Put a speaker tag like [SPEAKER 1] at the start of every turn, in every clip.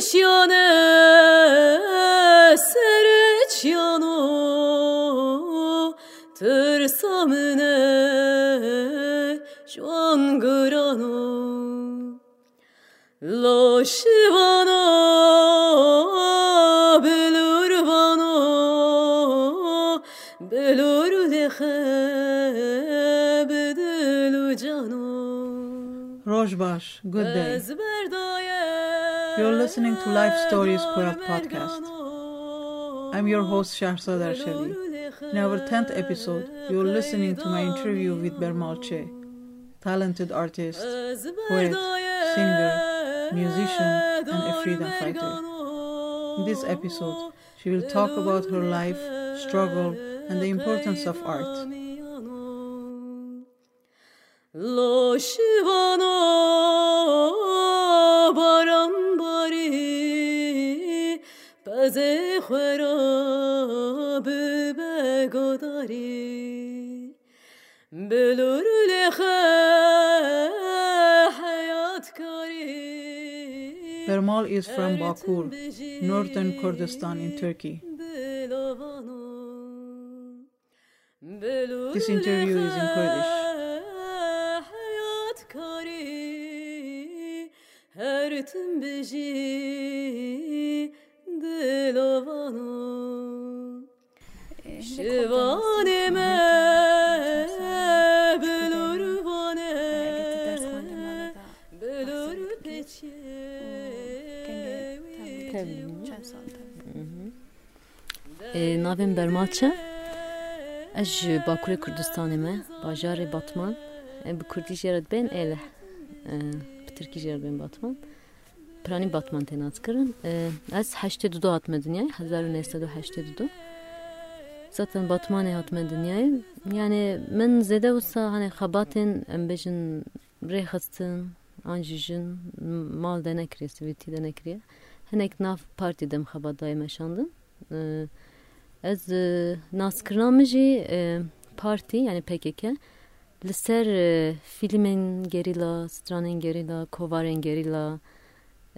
[SPEAKER 1] pes kişyane sereçyano tırsamıneş vangırano lo shivano
[SPEAKER 2] Rojbash, good day. You're listening to Life Stories Queer podcast. I'm your host Shahzad Arshadi. In our 10th episode, you're listening to my interview with Bermal Che, talented artist, poet, singer, musician, and a freedom fighter. In this episode, she will talk about her life, struggle, and the importance of art.
[SPEAKER 1] Lo shivano baran bari Paze khwera begodari Belur hayat kari
[SPEAKER 2] Bermal is from Bakur, northern Kurdistan in Turkey. This interview is in Kurdish.
[SPEAKER 1] Tüm beji dilovano şivanime belur vane belur
[SPEAKER 3] navên bermaçe ez ji Bakurê Kurdistanê me bajarê Batman. Jê re dibên êle bi Tirkî jê re dibên Batman Batman tê nazkirin ez heştê du hatime dinyayê hezar û nêsed û heştê du Zaten Batmanê hatime dinyayê yani min zêde wisa hani xebatên em bêjin rê xistin an jî jin mal de nekiriye sivîtî de nekiriye hinek nav partî dem xebat dayê meşandin ez naskirina min jî partî yani PKK li ser filmên gerîla, stranên gerîla, kovarên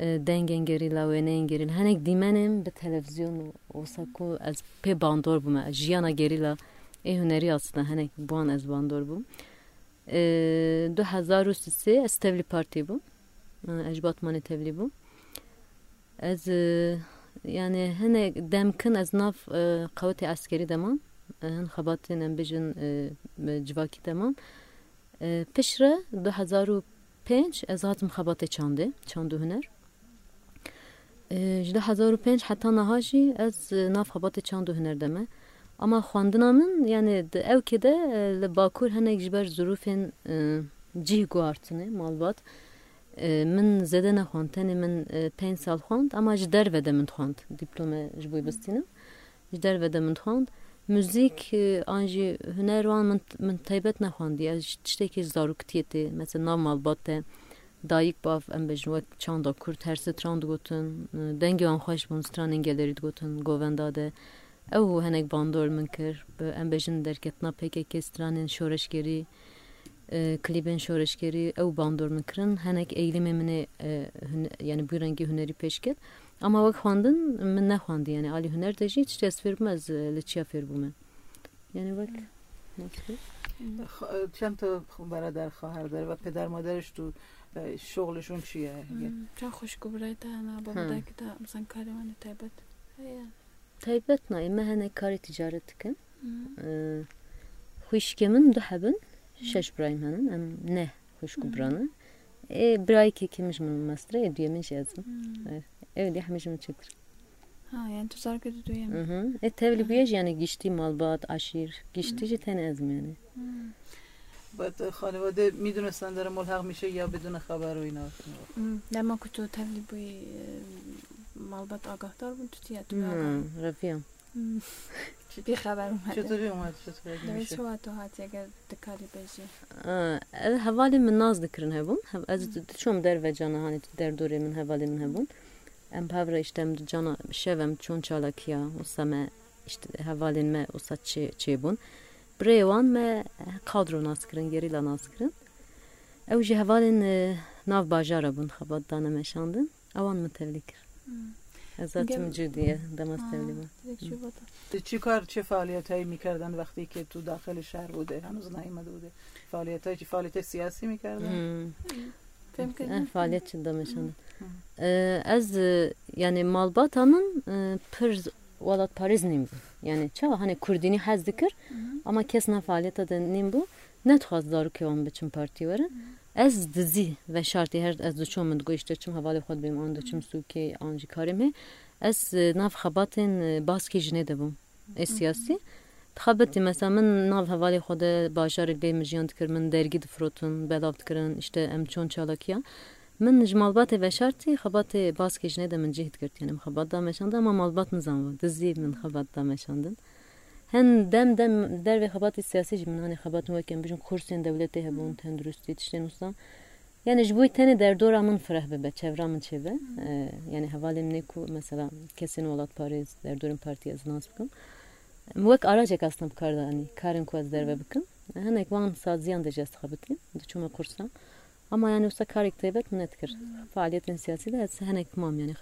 [SPEAKER 3] gerîla, dengên gerîla, wêneyên gerîla hinek dîmenên bi televizyon wisa ku ez pê bandor ez jiyana gerîla ê hunerî aslında. Hinek buan ez bandor bûm du hezar û sisê ez tevlî partî bûm ez ji Batmanê tevlî bûm ez yani hinek demkin ez nav qewetê eskerî deman hin xebatên em bêjin civakî deman pişre du hezar û pênc ez hatim xebatê çandê çand û huner ji hezar û pênc heta niha jî ez nav xebatê çand û huner deme. Ama xwandina min yani di evkê de li bakur hinek ji ber zirûfên cih guhartinê malbat min zêde nexwand tenê min pênc sal xwand ama ji derve de min xwand dîplome ji bo bistînim. Ji derve de min xwand müzik an jî huner wan min taybet nexwandiye ez tiştekî zaroktiye tê mesela nav dayîk bav em bêjin wek çanda Kurd her stran digotin dengê wan xweş bûn stranên gelerî digotin govenda de ew hinek bandor min kir bi em bêjin derketina PKK stranên şoreşgerî klîbên şoreşgerî ew bandor min kirin hinek eğilimê min ê yani bu rengî hunerî pêş kir ama wek xwandin min nexwandî yani alî huner de jî tişt ez fêr bûme ez li çiya fêr bûme yani wek
[SPEAKER 2] چند تا برادر خواهر داره و پدر مادرش تو شغلشون چیه
[SPEAKER 4] چه خوشگوبرای تا انا بابا که تا مثلا کاری من تایبت
[SPEAKER 3] taybet nayê me hinek karê ticaret dikin xwîşkê min du hebin şeş birayîm henin em ne xwişkûbiranin ê birayekekî min ji min mestre ê duyemîn jî ez im ew dî hemî ji min çêktir
[SPEAKER 4] Ha yani tu zar kötü duyamam.
[SPEAKER 3] Hı hı. E tevli bûye jî yani giştî malbat, aşîr, giştî jî tenê ez im yani.
[SPEAKER 2] بعد خانواده میدونستن داره ملحق میشه یا بدون خبر و اینا
[SPEAKER 4] لما كنت تبلي بوي malbat آگاهدار بون تو تیه
[SPEAKER 3] نه رفیام
[SPEAKER 4] بی خبر اومده
[SPEAKER 2] چطوری اومد چطوری اگه
[SPEAKER 4] دوی
[SPEAKER 2] میشه
[SPEAKER 4] چه تو هاتی اگر دکاری بجی
[SPEAKER 3] ev hevalê min naz dikirin hebûn Hev- ez çom derve cana hanî derdorê min hevalê min hebûn em pevre işte em di cana şevem çûn çalakiya wisa me işte hevalên me wisa çê çêbûn birê wan me kadro nas kirin gerîla nas kirin ew jî hevalên e, nav bajara bûn xebat dane meşandin ewan min tevlî kir ez
[SPEAKER 4] Gem-
[SPEAKER 3] zatim cûdiye demas tevlî bûn
[SPEAKER 4] دیگه چی بود
[SPEAKER 2] چی کار چه فعالیت هایی میکردن وقتی که تو داخل شهر بوده هنوز نیامده بوده فعالیت های فعالیت سیاسی میکردن
[SPEAKER 3] Hmm.
[SPEAKER 4] فهم
[SPEAKER 3] Eh,
[SPEAKER 4] کردن
[SPEAKER 3] faaliyet demişim.
[SPEAKER 2] Hı.
[SPEAKER 3] Ee, ez e, yani Malbata'nın e, pir walat Pariznim. Yani çava hani Kurdini hez dikir ama kes na faaliyeta din bû nedixwaz darokewan biçim partî werin ez dizî ve şartî her ez diçom min digû îşte çim hevalê xwe dibêm an diçim sûkê an jî karê ez e, nav xebatên e, baskê jinê dibûm ê siyasî dixebitî mesela min nav hevalê xwe de bajarê bê min jiyan dikir min dergî difrotin belav dikirin îşte em çon çalakiya من ji malbatê e veşartî xebatê baskê jinê de min cih dikirtiyenim xebat da meşandin ama malbat nizan dizî min xebat da meşandin هن دم دم در ve خبات السياسي من hani خبات وكن بجن كورسين دولتي هبون تندرستي تشتين وصا yani جبوي تاني در دورا من فرح ببه çevra من çeve yani havalim ne ku mesela kesin olat Paris der durum parti az nas bıkım Mwek aracek aslında bu karda hani karın ku az der ve bıkım Henek van saziyan da jest xabati da çuma kursa ama yani usta karik taybet min etkir faaliyetin siyasi de ez henek mam yani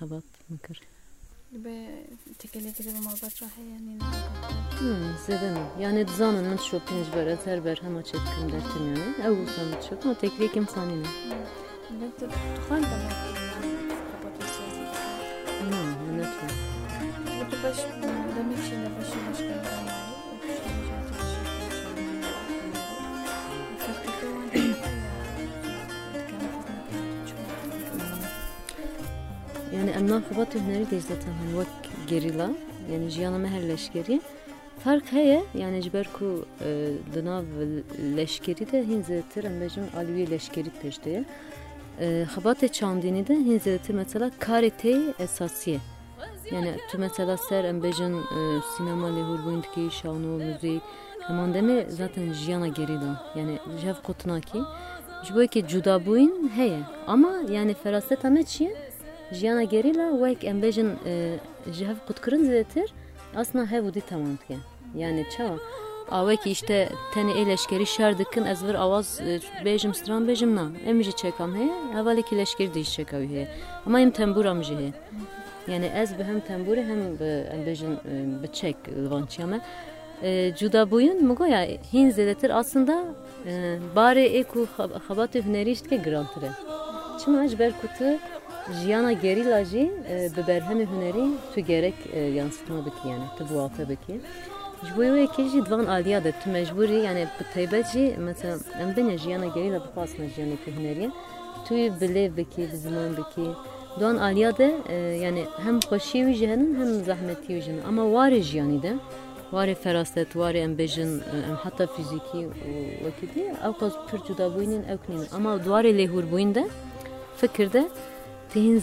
[SPEAKER 3] Hm, zeden. Ja net zanën më të shumë pinjë bërë, atëherë bërë hëmë që të
[SPEAKER 4] këmë dërë të mjënë, e
[SPEAKER 3] u sa më
[SPEAKER 4] të shumë, më të kri kemë sa njënë.
[SPEAKER 3] Yani emlak kubatı hüneri gezdetem hani vak gerila yani jiyana meherleş geri. Fark heye yani jiber ku e, dınav leşkeri de hinzetir em bejim alvi leşkeri peşteye. Xabat çandini de hinzetir mesela karite esasiye. Yani tu mesela ser em bejin e, sinema lehur buyndki şano müzik hemen deme zaten jiyana gerila yani jev kutnaki. Jiboy ki cuda buyun heye ama yani feraset amet çiye jiyana gerila vek em bejin e, jev kutkirin zedetir aslında hev tamam ki. Yani çava Ave ki işte teni eleşkeri şerdikin ez vir avaz e, stran bejim na. Em jî çekam he, evvelê ki leşkeri de jî çekavi he. Ama em temburam jî he. Yani ez bi hem temburi hem bi em bejin e, bi çek livançiyame. E, Cuda buyun mu goya hin zedetir aslında e, bari eku xabatı hüneri işte grantire. Çima ez ber kutu jiyana gerila jî e, bi berhemê hüneri tu gerek e, yansıtma biki yani tu bu afe biki. Ji bo wê kê jî divan aliya de tu mecburî yani bi taybet jî mesela em bine jiyana gerîla bixwastina jiyanekî hunerî. Tu yê bi lêv bikî bi ziman bikî. Doğan aliya de e, yani hem xweşî wî ji henin hem zehmetî wî ji henin ama warê jiyanî de. Warê feraset warê em bêjin e, em heta fîzîkî û wekî dî ew qas pir cudabûyînên ew kinîn ama warê lêhûrbûyîn de fikir de tihîn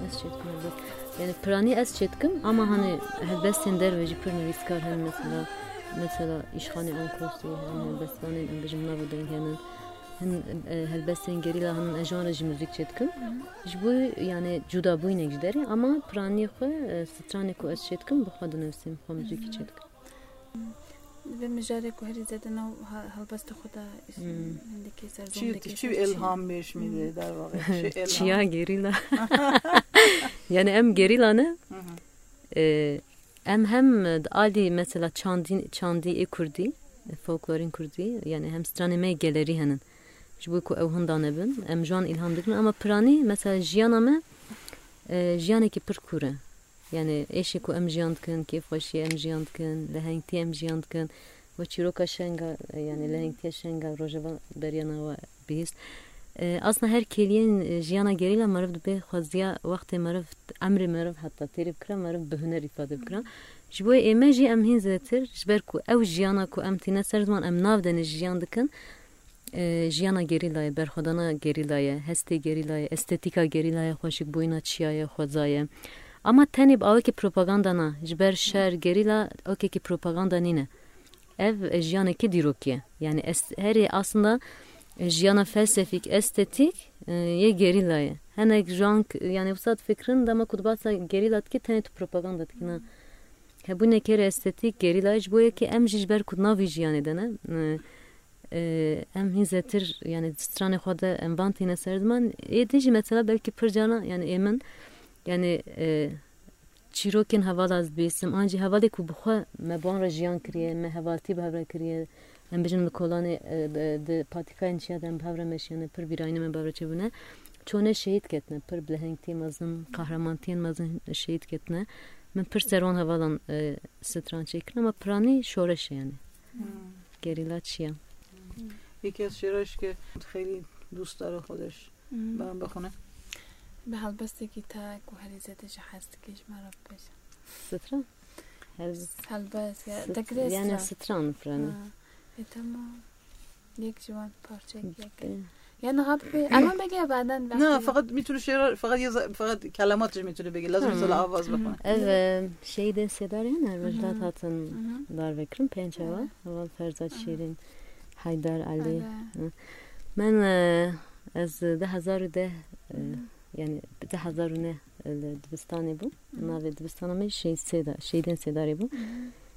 [SPEAKER 3] müzik ez çetkim elbet. Yani prani ez çetkim ama hani helbestin derveci pır nivîskar hem mesela mesela işxanê Ankosti hem helbestanên em bijim nav dengenin hin helbestên gerîla hin ejan re jî müzik çetkim. Ji bo yani cuda bûynek ji derê ama praniyê xwe stranê ku ez çetkim bi xwe dinivîsim xwe müzîkî çetkim.
[SPEAKER 4] به مجاره که هری زدن و هلبست خدا هندکی سرزون
[SPEAKER 2] چی چی الهام بهش میده در واقع
[SPEAKER 3] چیا گریلا yani em gerila ne em hem ali mesela çandi çandi e kurdi folklorin kurdi yani hem straneme geleri henin ji bu ku ew hundan ebin em jan ilham dikin ama prani mesela jiyana me jiyanekî pir kur e yani eşi ku em jiyan dikin kêf xweşî em jiyan dikin lehengtî em jiyan dikin ve çîroka şenga yani lehengtiya şenga rojeva beryana we bihîst aslında her keliyen jiyana gerîla meriv dibe xweziya wextê meriv emrê meriv heta têrê bikira meriv bi huner îfade bikira ji bo ême jî em hîn zêtir ji ber ku ew jiyana ku em tîne ser ziman em nav dene jiyan dikin. Jiyana gerîlaye berxwedana gerîlaye hestê gerîlaye estetika ama tenê bi awekî propaganda na ji ber şer gerîla okekî propaganda nîne. Ev jiyanekî dîrokî ye yani herê aslında jiyana felsefik estetik ye gerîla ye. Hinek jank yani wisa fikrin dema ku dibasa gerîla dikê tenê tu propaganda dikine hebûnek herê estetik gerîla ji bo yekê em ji ber ku navî jiyanê em hîn zetir yani stranê xwe de em van tîne ser ziman êdî jî mesela belkî pir yani ê min yani çîrokên hevala bêsim an jî hevalê ku bi xwe me ban re jiyan kiriye me hevaltî bi hev re kiriye em bijin li kolanê di patîkayên çiya de em bi hev re meşiyane pir bîrayînê me bi hev re çêbûne çûne şehîd ketine pir bilehengtiyên mezin qahramantiyên mezin şehîd ketine min pir servan hevalan stran çêkirin ama piranî şoreş e yani gerîla çiya
[SPEAKER 2] یکی از شعراش که خیلی دوست داره خودش برام بخونه
[SPEAKER 4] به هلبسته که تا گوهری زده جا هست که مرا بشه
[SPEAKER 3] ستران
[SPEAKER 4] هلبس
[SPEAKER 3] yani stran frani
[SPEAKER 4] tamam یک جوان پارچه یک یعنی قبل الان بگه بعدا
[SPEAKER 2] نه فقط میتونه شعر فقط یه فقط کلماتش میتونه بگه لازم نیست آواز بکنه
[SPEAKER 3] ev şeyde sedar yani rojdat hatın dar vekrim pençeva aval ferzat şirin haydar ali من از ده هزار و ده yani ده هزار و نه دبستانê bû navê dibistana me şey seda şeyden sedarê bû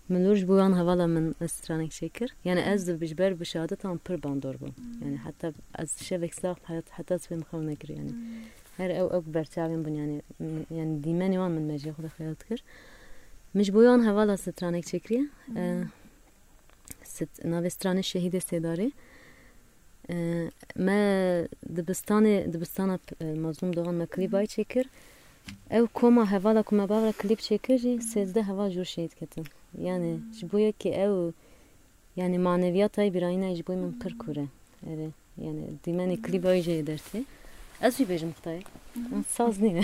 [SPEAKER 3] min lûr ji bo wan hevala min ez stranek çêkir yani ez di ji ber bi şehadetan pir bandor bûm yani heta ez şevek sax heta svê min xew nekir yani her ew ew berçavên bûn yani yani dîmenê wan min mecê xwe xeyal dikir min ji me dibistanê dibistana mazlum doğan me klîbay çêkir ew koma hevala ku me bavra klîp çêkir jî sêzde heva jûr şehîd ketin yani ji bo yekê ew yani maneviyatayê birayînayê ji bo min pir kur e erê yani dîmenê klîbayê jê dertê ez jî bêjim xtayê saz nîne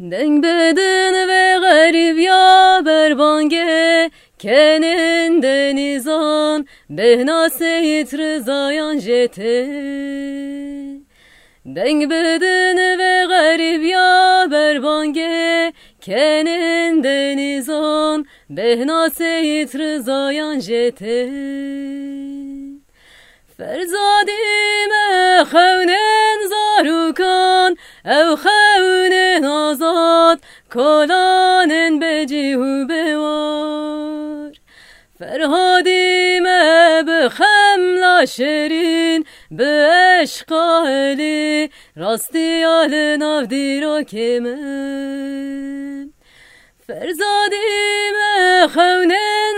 [SPEAKER 3] Deng bedin ve garip ya berbange Kenin denizan behna seyit rızayan jete. Deng bedin ve garip ya berbange Kenin denizan behna seyit rızayan jete فرزادیم خون زاروکان او خونن آزاد کلانن به جیهو بوار فرهادیم به خملا شرین به عشق راستی آل نفدی رو کمن فرزادیم خون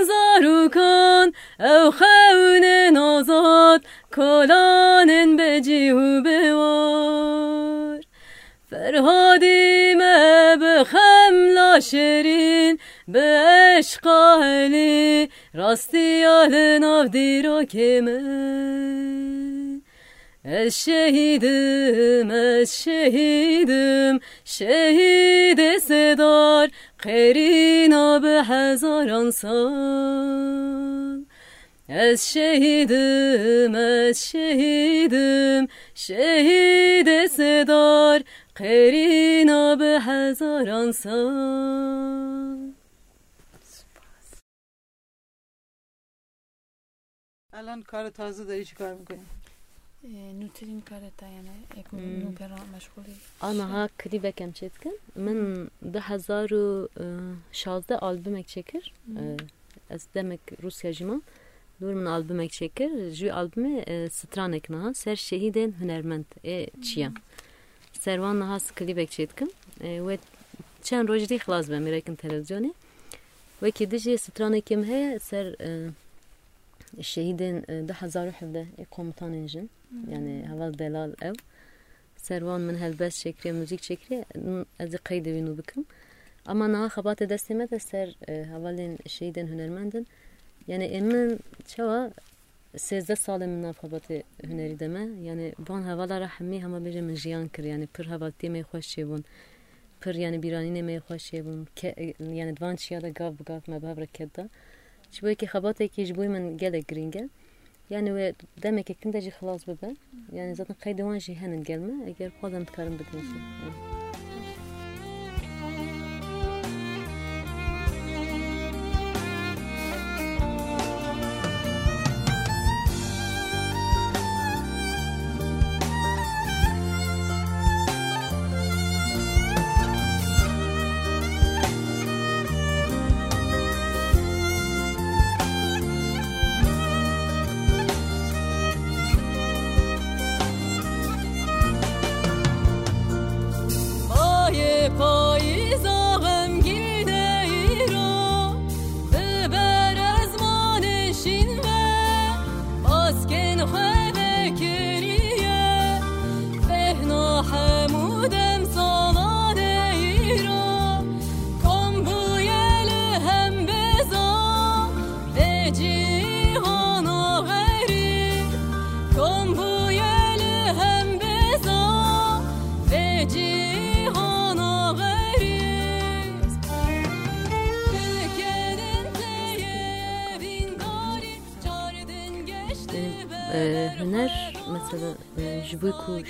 [SPEAKER 3] زارو کن. او خون نازاد کلان به جیهو بوار فرهادیم بخم لاشرین به عشق راستی آل نافدی رو کمن
[SPEAKER 1] ez şehidim, şehide sedar, qerina be hezaran sal. Ez şehidim, ez şehidim, şehide sedar, qerina be hezaran sal.
[SPEAKER 2] الان کار تازه داری چی کار میکنی؟
[SPEAKER 4] نوترین کارتا یعنی اکو
[SPEAKER 3] Hmm.
[SPEAKER 4] نوپرا مشغولی
[SPEAKER 3] Ana ha klibek çetkin. Min 2016 albümek çekir. Ee, Ez demek Rusya jima. Dur min albümek çekir. Jü albümü e, stranek naha. Ser şehiden hünermend. E çiya. Servan naha klibek çetkin. E, Ve çen rojdi xlas be mirekin televizyonu. Ve ki dici stranekim heye ser e, şehiden e, 2017 e, komutan injin. Yani heval delal ev. سروان من هلبس شکری موزیک شکری از قید وینو بکم اما نه خبات دستمه ده سر حوالین شیدن هنرمندن yani emin çava sezde salı min خبات هنری deme yani ban havalara hemmi hama biri min jiyan kir yani pır havalti me hoş şevun pır yani biranine me hoş şevun yani dvan çiya da gav gav me bavra çiboy ki xabat ki jboy min gele gringe yani ve demek kimde jih xalas bebe yani zaten jih henin gelme eğer kodam tkarım bidin yani.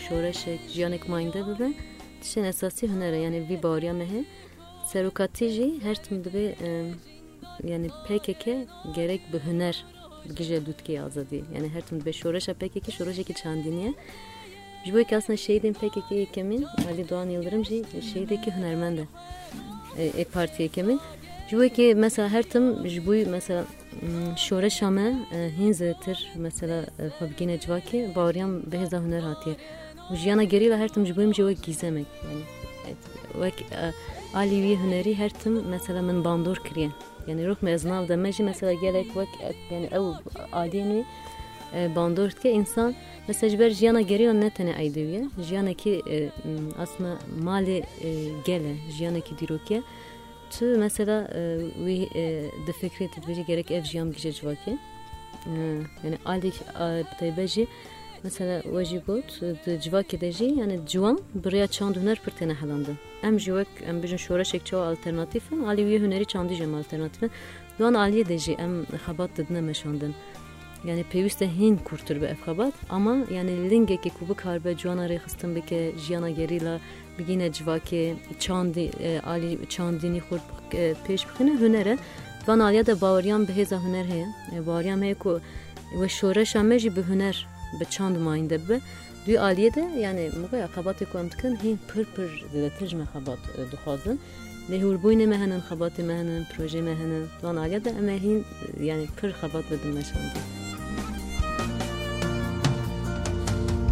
[SPEAKER 3] Şoreşek jiyanek mayinde bibe tişen esası hünere yani vi bariya mehe. Serokati jî her tim dibe e, yani PKK gerek bir hüner gije dutki azadi. Yani her tim dibe şoreşa PKK şoreşeki çandiniye. Jibuy ki aslında şeydin PKK yekemin Ali Doğan Yıldırım jî şeydeki hünermende e, e parti yekemin jibuy ki mesela her tim jibuy mesela شورش همه هین زیتر مثلا خبگین جواکی باوریان به هزا هنر هاتیه و جیانا گری و هر تم جبویم جو گیزمک yani وک آلیوی هنری هر تم مثلا من باندور کریه yani ruh meznav demeji mesela gerek vak yani ev adini bandor ki insan mesela jiber jiyana geriyor ne tane aydeviye jiyana ki aslında mali gele jiyana ki dirokiye tu mesela wî di fikrê tedbîrî gerek ev jiyam gije civakê yani alî teybe mesela we jî got di yani ciwan biriya çand huner pir têne helandin em jî wek em bijin şoreşek çawa alternatîfin alî wî hunerî çandî jem alternatîfin duan aliyê de em xebat didine meşandin yani pêwîst e hîn kurtir bi ev xebat ama yani lingekê ku bikar be civana rêxistin bike jiyana gerîla bigîne civakê çandî alî çandînî xwe pêş bixîne hunere. Van aliya de baweriyan bi hêza huner heye. Baweriyan heye ku ve şoreşa me jî bi huner bi çand mayîn de bibe Dû aliyê de yani muga xebatê ku em dikin hîn pir pir zêdetir ji me xebat dixwazin lêhûrbûyînê me henin xebatê me henin projê me henin van aliya de em hîn yani pir xebat bidin meşandin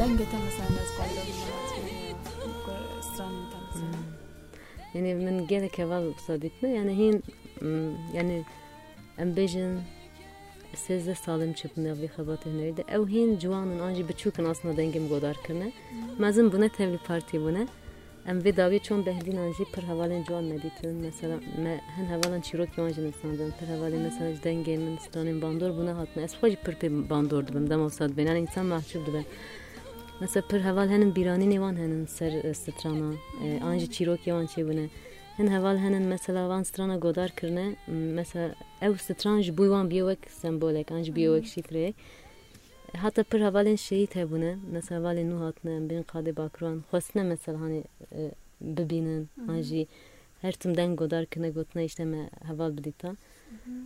[SPEAKER 4] دنگت مثلا از
[SPEAKER 3] يعني من جالك هذا صديقنا يعني هين يعني ام بيجن سيزه سالم çöpüne bir xabat önerdi. Ev hin civanın anji biçukin aslında dengim godar kırne. Mazın buna tevli parti buna. Em ve davi çon behdin anji per havalen civan meditin. Mesela me hen havalan çirok yancı insandan. Per havalen mesela dengem min stanin bandor buna hatna. Es xoş per pe bandor dibim. Dem olsad ben. Yani insan mahcup dibim. مثلا پر هوال هنن بیرانی نیوان هنن سر سترانا آنج چیروک یوان چه بونه هن هوال هنن مثلا وان سترانا گودار کرنه مثلا او سترانج بویوان بیوک سمبولک آنج بیوک hatta pır havalin şehit hebune mesela havalin nuh hatına bin kadı bakran. Xwestine mesela? Hani e, bibinin anji her timden godar kine gotine işte me haval bidita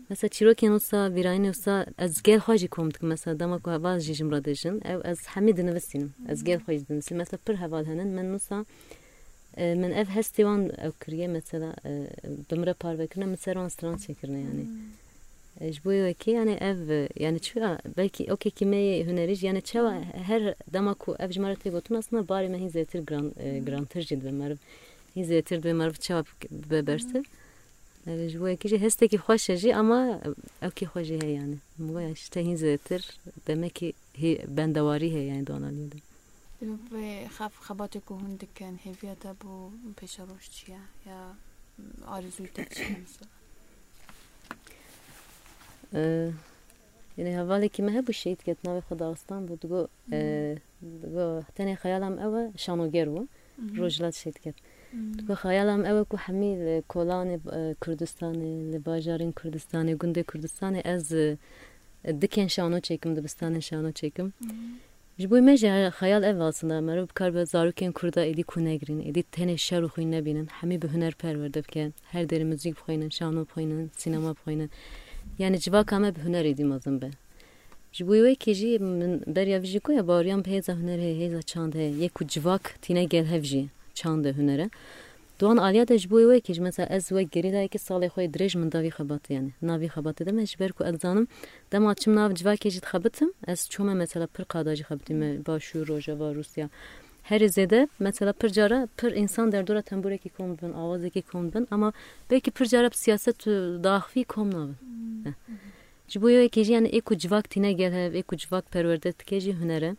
[SPEAKER 3] mesela çirokên wisa vîrayinê wisa ez gel xwe jî mesela. Dema ku heval jî ji min re ez hemî dinivîsînim ez gel xwe jî dinivîsînim mesela pir heval henin min wisa e, min ev hestê wan ew mesela e, bi min re parvekirine min ser wan stran çêkirine yani ev yani çiya belkî okê kîmeyê hunerî jî yani çawa her dema ku ev tê gotin aslında barê me hîn zêtir girantir jî dibe meriv hîn zêtir dibe meriv çawa bibe bersiv ji bo yekî jî hestekî xweş e jî ama xwe jî heye yani goya ji te hîn zêtir demekî bendewarî heye yani donaniyê de
[SPEAKER 4] Ve xebatê ku hûn dikin hêviya te bû pêşeroj çi ye ya arîzûyê te çi ye
[SPEAKER 3] yani hevalekî me hebû şehîd ket navê xwe daxistan bû digo digo tenê xeyalam ew e şanoger bû rojhilat şehîd ket و خیالم اوه که همه کلان کردستان لباجارین کردستان گنده کردستان از دکن شانو çekim dibistan şano çekim ji bo me jî xeyal ev aslında merov bikar be zarokên Kurda êdî ku negrin êdî tenê şer û xwîn nebînin hemî bi huner perwer dibike her derê müzik bixwînin şano bixwînin sînema bixwînin yani civaka me bi huner êdî mezin be ji bo wekê jî min beriya vî jî goya baweriyan bi hêza huner heye hêza çand heye yek ku civak tîne gel hev jî çanda hunere دوان آلیا دش بوی وی کج مثلا از و گری لای که سال خوی درج من داوی خبات yani navi خبات دم اش برکو الزانم دم açım nav cva kejit xabitim ez çoma mesela pir qadacı xabitim başu Rojava Rusya her izede mesela pır cara pır insan derdora tembureki kombin avazeki kombin. Ama belki pır cara siyaset e, dahvi komnavın. Bu. Hmm. Ya keji yani eko civak tine gelhev eko civak perverdet keji hünere.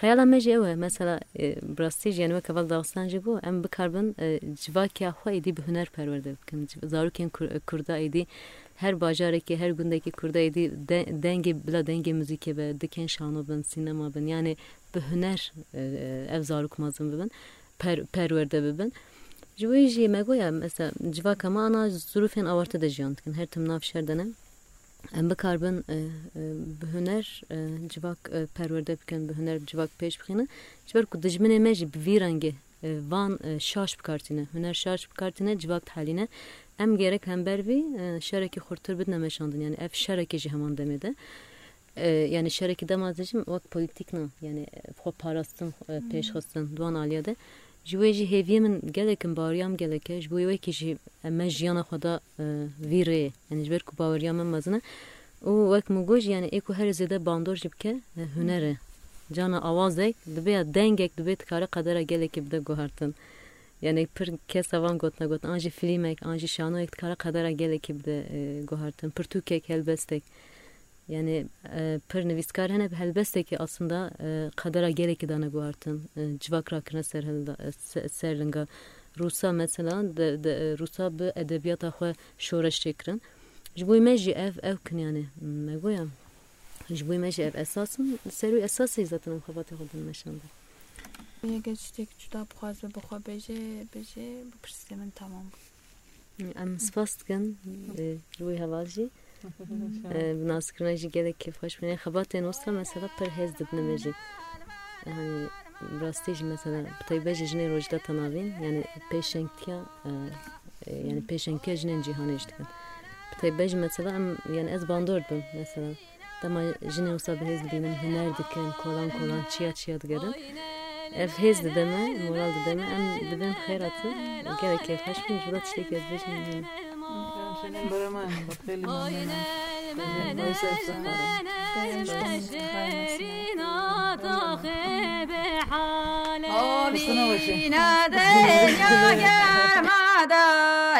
[SPEAKER 3] Xeyala me ew mesela e, brastî jenwe kevel dağistan jî bû em bikarbin civakya xwe êdî bi huner perwerde bikin zarokên kurda êdî her bajarekê her gundekî kurda êdî dengê bila dengê muzîkê be dikin şano bin sînema bin. Yani bir hüner ev zaruk mazım ben per perverde ben Jivi jî me goya mesela civaka me ana zurufên awarta de jiyan dikin her tim nav şerdenem em bikarbin bi huner civak perwerde bikin bi huner civak bixîne ji ber ku dijminê me jî bi vî rengê van şaş bikartîne huner şaş bikartîne civak helîne em gerek hember vî şerekî xurtir bidine meşandin yani ev şerekê jî heman de yani şerekî dema dijim wek politik na yani xwe parastin pêşxistin duan aliye de ji wê jî hêviyê min gelekin bariyam geleke ji bo wekî jî me jiyana xwe da rê yani ji ber ku baweriya min mezin e û wek min got yani ê ku her zêde bandor jî bike huner e cana awazek dibe ya dengek dibe dikare qedera gelekî bide guhartin yani pir kes van gotina gotin an jî filmek an jî şanoyek dikare qedera gelekî bide helbestek e, pir nivîskar hene bi dane guhartin e, civak rakirine ser serlinga. Rusa mesela de, de, Rusa bi edebiyata xwe şoreş çêkirin ji bo me jî ev ev kin yani. Me goya. Ji bo me jî ev esasın serû esasê zaten em xebatê xwe din meşandin
[SPEAKER 4] Eğer ştek cuda bixwaz ve bixwe bêje bêje bu pirsê min tamam.
[SPEAKER 3] Em spas dikin ji wî heval jî بناسکرنا جی گله که خوش بینه خبات نوستا مثلا پر هز دبنه مجی yani
[SPEAKER 4] rastî jî mesela bi taybê jinê rojda tenavîn yani pêşengtiya yani pêşengtiya jinên cîhanê jî dikin bi taybê jî mesela em yani ez bandor bim mesela dema jinê wisa bi hêz dibînin huner dikin kolan kolan çiya çiya digerin ev hêz dide me moral dide me em dibin xêratî gelek kêfxweş bin ji bo tiştekî ez bêjim yani
[SPEAKER 2] senin برمان خیلی ممنونم
[SPEAKER 5] آبینا دنیا گرمادا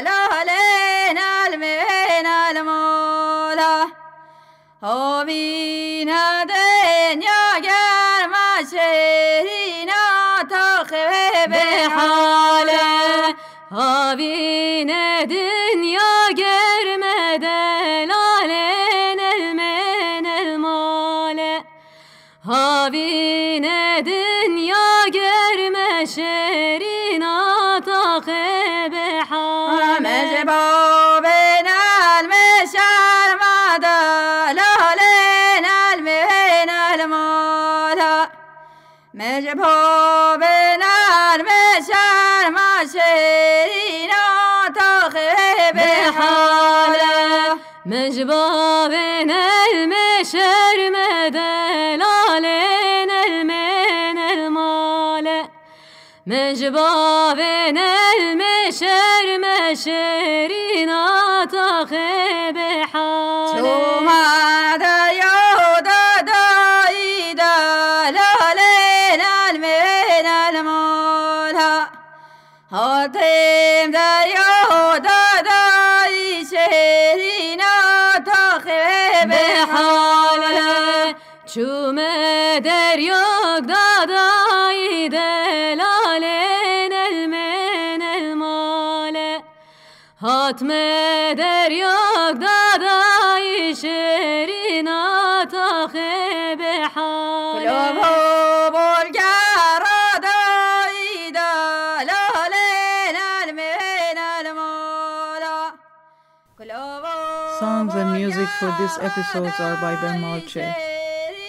[SPEAKER 5] لالین المین المولا آبینا دنیا گرما شهرینا تا خبه به حاله
[SPEAKER 3] آبین دنیا
[SPEAKER 5] Necba ben elme şerme delale nelme
[SPEAKER 3] nelmale Necba ben elme şerme şerin atak Çüme der yok da dayı Hatme
[SPEAKER 5] der yok da dayı şerin behale
[SPEAKER 2] Songs and music for these episodes are by Ben Malche.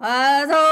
[SPEAKER 5] à, thôi.